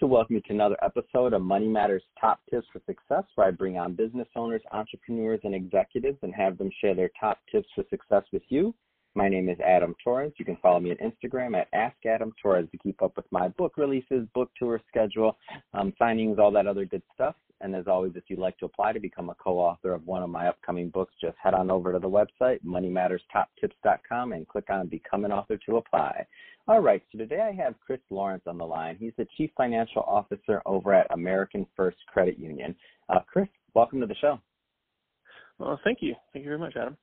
to welcome you to another episode of Money Matters Top Tips for Success, where I bring on business owners, entrepreneurs, and executives and have them share their top tips for success with you. My name is Adam Torres. You can follow me on Instagram at Ask Adam Torres to keep up with my book releases, book tour schedule, um, signings, all that other good stuff. And as always, if you'd like to apply to become a co-author of one of my upcoming books, just head on over to the website, moneymatterstoptips.com, and click on Become an Author to apply. All right, so today I have Chris Lawrence on the line. He's the Chief Financial Officer over at American First Credit Union. Uh, Chris, welcome to the show. Well, thank you. Thank you very much, Adam.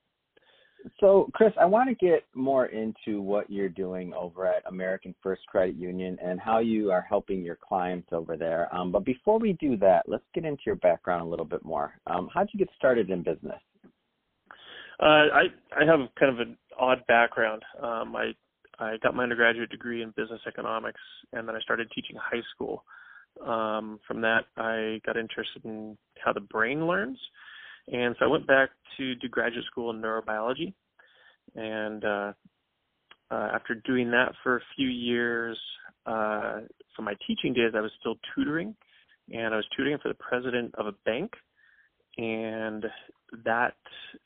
So, Chris, I want to get more into what you're doing over at American First Credit Union and how you are helping your clients over there. Um, but before we do that, let's get into your background a little bit more. Um, how'd you get started in business? Uh, I I have kind of an odd background. Um, I I got my undergraduate degree in business economics, and then I started teaching high school. Um, from that, I got interested in how the brain learns, and so I went back to do graduate school in neurobiology. And uh, uh, after doing that for a few years, uh, for my teaching days, I was still tutoring, and I was tutoring for the president of a bank, and that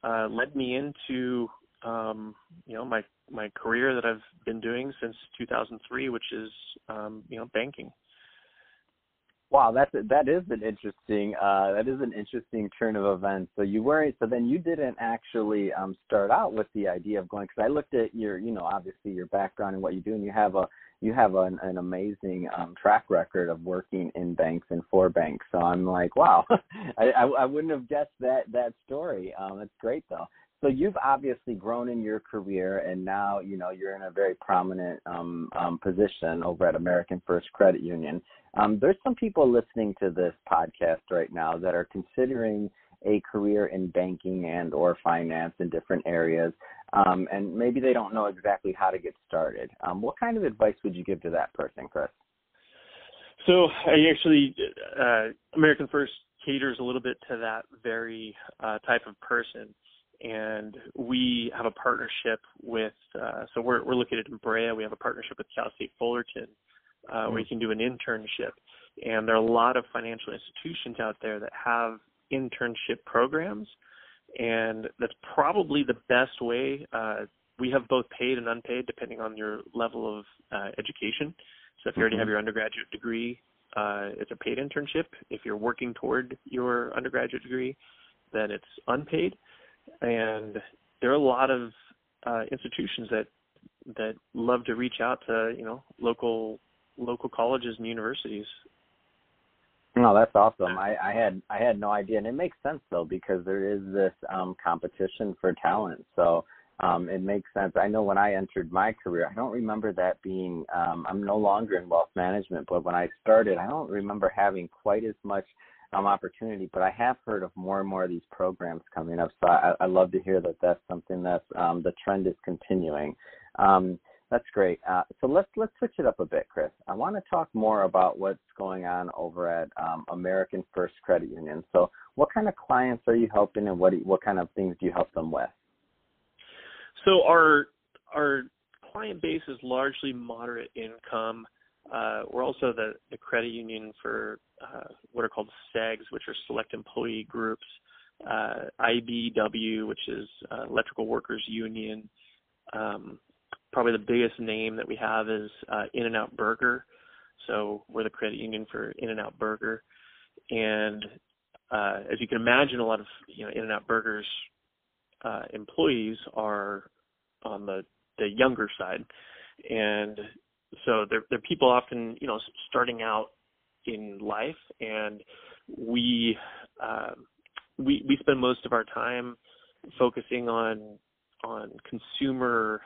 uh, led me into um, you know my my career that I've been doing since 2003, which is um, you know banking. Wow, that's that is an interesting uh, that is an interesting turn of events. So you weren't so then you didn't actually um, start out with the idea of going because I looked at your you know obviously your background and what you do and you have a you have an, an amazing um, track record of working in banks and for banks. So I'm like wow, I, I I wouldn't have guessed that that story. Um, that's great though so you've obviously grown in your career and now you know you're in a very prominent um, um, position over at american first credit union um, there's some people listening to this podcast right now that are considering a career in banking and or finance in different areas um, and maybe they don't know exactly how to get started um, what kind of advice would you give to that person chris so i actually uh, american first caters a little bit to that very uh, type of person and we have a partnership with uh, so we're we're located in Brea. We have a partnership with Cal State Fullerton uh, where you can do an internship. And there are a lot of financial institutions out there that have internship programs, and that's probably the best way. Uh, we have both paid and unpaid depending on your level of uh, education. So if you already mm-hmm. have your undergraduate degree, uh, it's a paid internship. If you're working toward your undergraduate degree, then it's unpaid and there are a lot of uh, institutions that that love to reach out to you know local local colleges and universities. No, that's awesome. I, I had I had no idea, and it makes sense though because there is this um, competition for talent. So um, it makes sense. I know when I entered my career, I don't remember that being. Um, I'm no longer in wealth management, but when I started, I don't remember having quite as much um, opportunity. But I have heard of more and more of these programs coming up. So I, I love to hear that that's something that's um, the trend is continuing. Um, that's great. Uh, so let's let's switch it up a bit, Chris. I want to talk more about what's going on over at um, American First Credit Union. So, what kind of clients are you helping, and what what kind of things do you help them with? So our our client base is largely moderate income. Uh, we're also the, the credit union for uh, what are called SEGs, which are Select Employee Groups, uh, IBW, which is uh, Electrical Workers Union. Um, probably the biggest name that we have is uh, In-N-Out Burger. So we're the credit union for In-N-Out Burger, and uh, as you can imagine, a lot of you know In-N-Out Burgers uh, employees are on the the younger side, and so they're they're people often you know starting out in life, and we uh, we we spend most of our time focusing on on consumer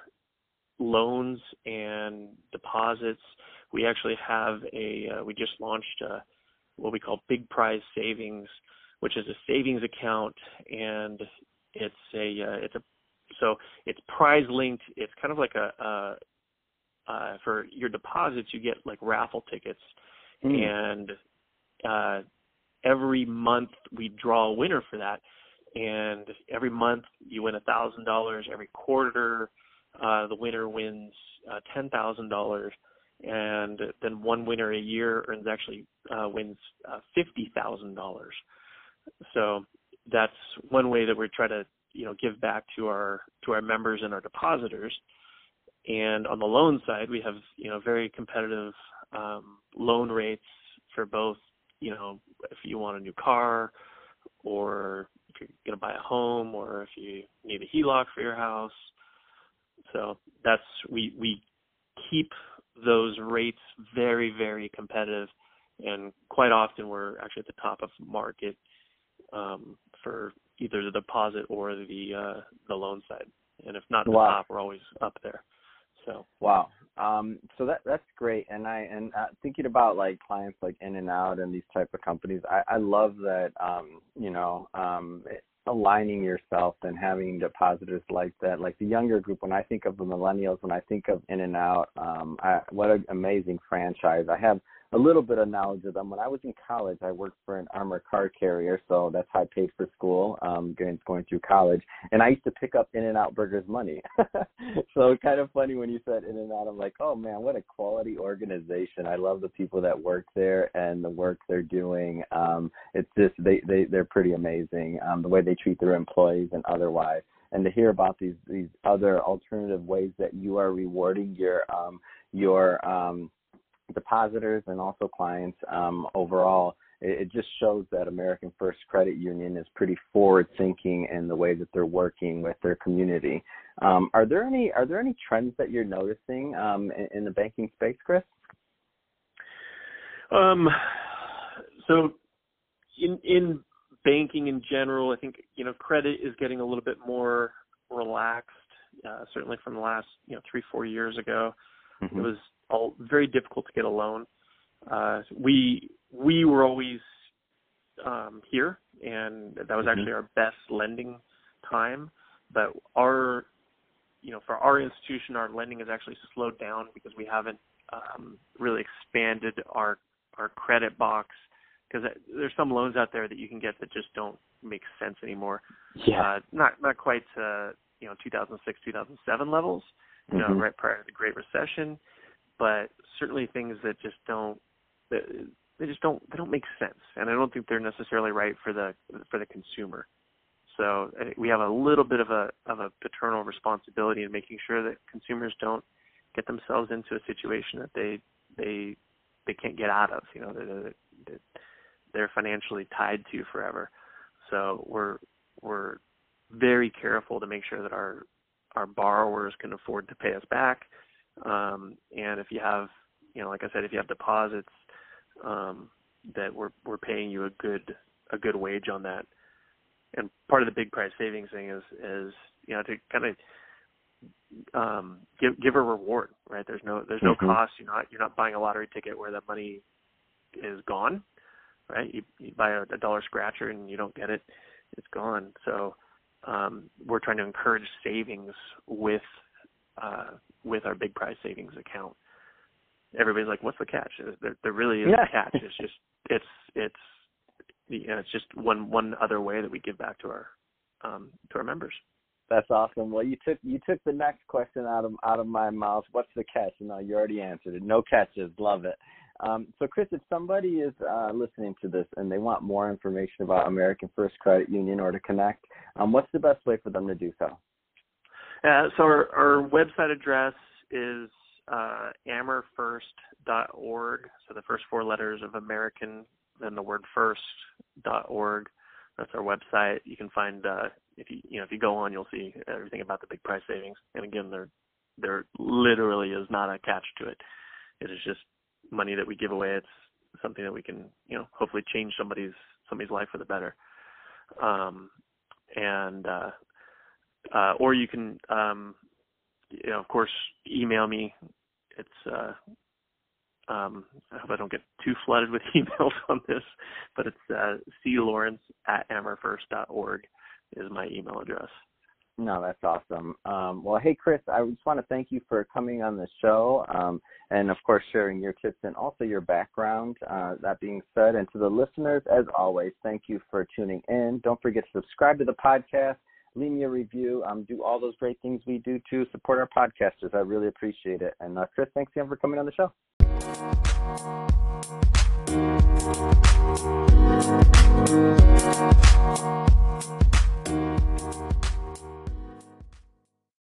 loans and deposits. We actually have a uh, we just launched a, what we call Big Prize Savings, which is a savings account, and it's a uh, it's a so it's prize linked. It's kind of like a, a uh, for your deposits, you get like raffle tickets, mm. and uh, every month we draw a winner for that. And every month you win a thousand dollars. Every quarter, uh, the winner wins uh, ten thousand dollars. and then one winner a year earns actually uh, wins uh, fifty thousand dollars. So that's one way that we try to you know give back to our to our members and our depositors. And on the loan side, we have you know very competitive um, loan rates for both you know if you want a new car or if you're going to buy a home or if you need a HELOC for your house. So that's we we keep those rates very very competitive, and quite often we're actually at the top of market um, for either the deposit or the uh, the loan side. And if not the wow. top, we're always up there. So wow. Um, so that that's great, and I and uh, thinking about like clients like In and Out and these type of companies, I, I love that um, you know um, aligning yourself and having depositors like that. Like the younger group, when I think of the millennials, when I think of In and Out, um, I, what an amazing franchise! I have a little bit of knowledge of them. When I was in college, I worked for an armored car carrier, so that's how I paid for school, um, going going through college. And I used to pick up In and Out Burgers money. so kind of funny when you said In and Out. I'm like, oh man, what a quality organization. I love the people that work there and the work they're doing. Um, it's just they they they're pretty amazing. Um, the way they treat their employees and otherwise and to hear about these these other alternative ways that you are rewarding your um your um depositors and also clients um, overall. It, it, just shows that American First Credit Union is pretty forward thinking in the way that they're working with their community. Um, are there any are there any trends that you're noticing um, in, in, the banking space, Chris? Um, so in in banking in general, I think you know credit is getting a little bit more relaxed. Uh, certainly from the last you know three four years ago, mm-hmm. it was all very difficult to get a loan. Uh, we we were always um, here, and that was mm-hmm. actually our best lending time. But our you know for our institution, our lending has actually slowed down because we haven't um, really expanded our our credit box because there's some loans out there that you can get that just don't make sense anymore. Yeah. Uh, not not quite uh, you know 2006 2007 levels. You mm-hmm. know, right prior to the Great Recession but certainly things that just don't they just don't they don't make sense, and I don't think they're necessarily right for the for the consumer. So we have a little bit of a of a paternal responsibility in making sure that consumers don't get themselves into a situation that they they they can't get out of. You know, that they're, they're financially tied to forever. So we're we're very careful to make sure that our our borrowers can afford to pay us back um, and if you have, you know, like I said, if you have deposits, um, that we're we're paying you a good a good wage on that. And part of the big prize savings thing is is you know to kind of um, give give a reward, right? There's no there's no mm-hmm. cost. You're not you're not buying a lottery ticket where that money is gone, right? You you buy a, a dollar scratcher and you don't get it, it's gone. So um, we're trying to encourage savings with uh, with our big prize savings account. Everybody's like, "What's the catch?" There, there really is yeah. a catch. It's just it's it's you know, it's just one one other way that we give back to our um, to our members. That's awesome. Well, you took you took the next question out of out of my mouth. What's the catch? No, you already answered it. No catches. Love it. Um, so, Chris, if somebody is uh, listening to this and they want more information about American First Credit Union or to connect, um, what's the best way for them to do so? So our, our website address is uh. So the first four letters of American, then the word first.org. That's our website. You can find uh, if you you know if you go on, you'll see everything about the big prize savings. And again, there there literally is not a catch to it. It is just money that we give away. It's something that we can you know hopefully change somebody's somebody's life for the better. Um, and uh, uh, or you can, um, you know, of course, email me. It's uh, um, I hope I don't get too flooded with emails on this, but it's uh, clawrence at amerfirst.org is my email address. No, that's awesome. Um, well, hey, Chris, I just want to thank you for coming on the show um, and, of course, sharing your tips and also your background. Uh, that being said, and to the listeners, as always, thank you for tuning in. Don't forget to subscribe to the podcast leave me a review, um, do all those great things we do to support our podcasters. I really appreciate it. And uh, Chris, thanks again for coming on the show.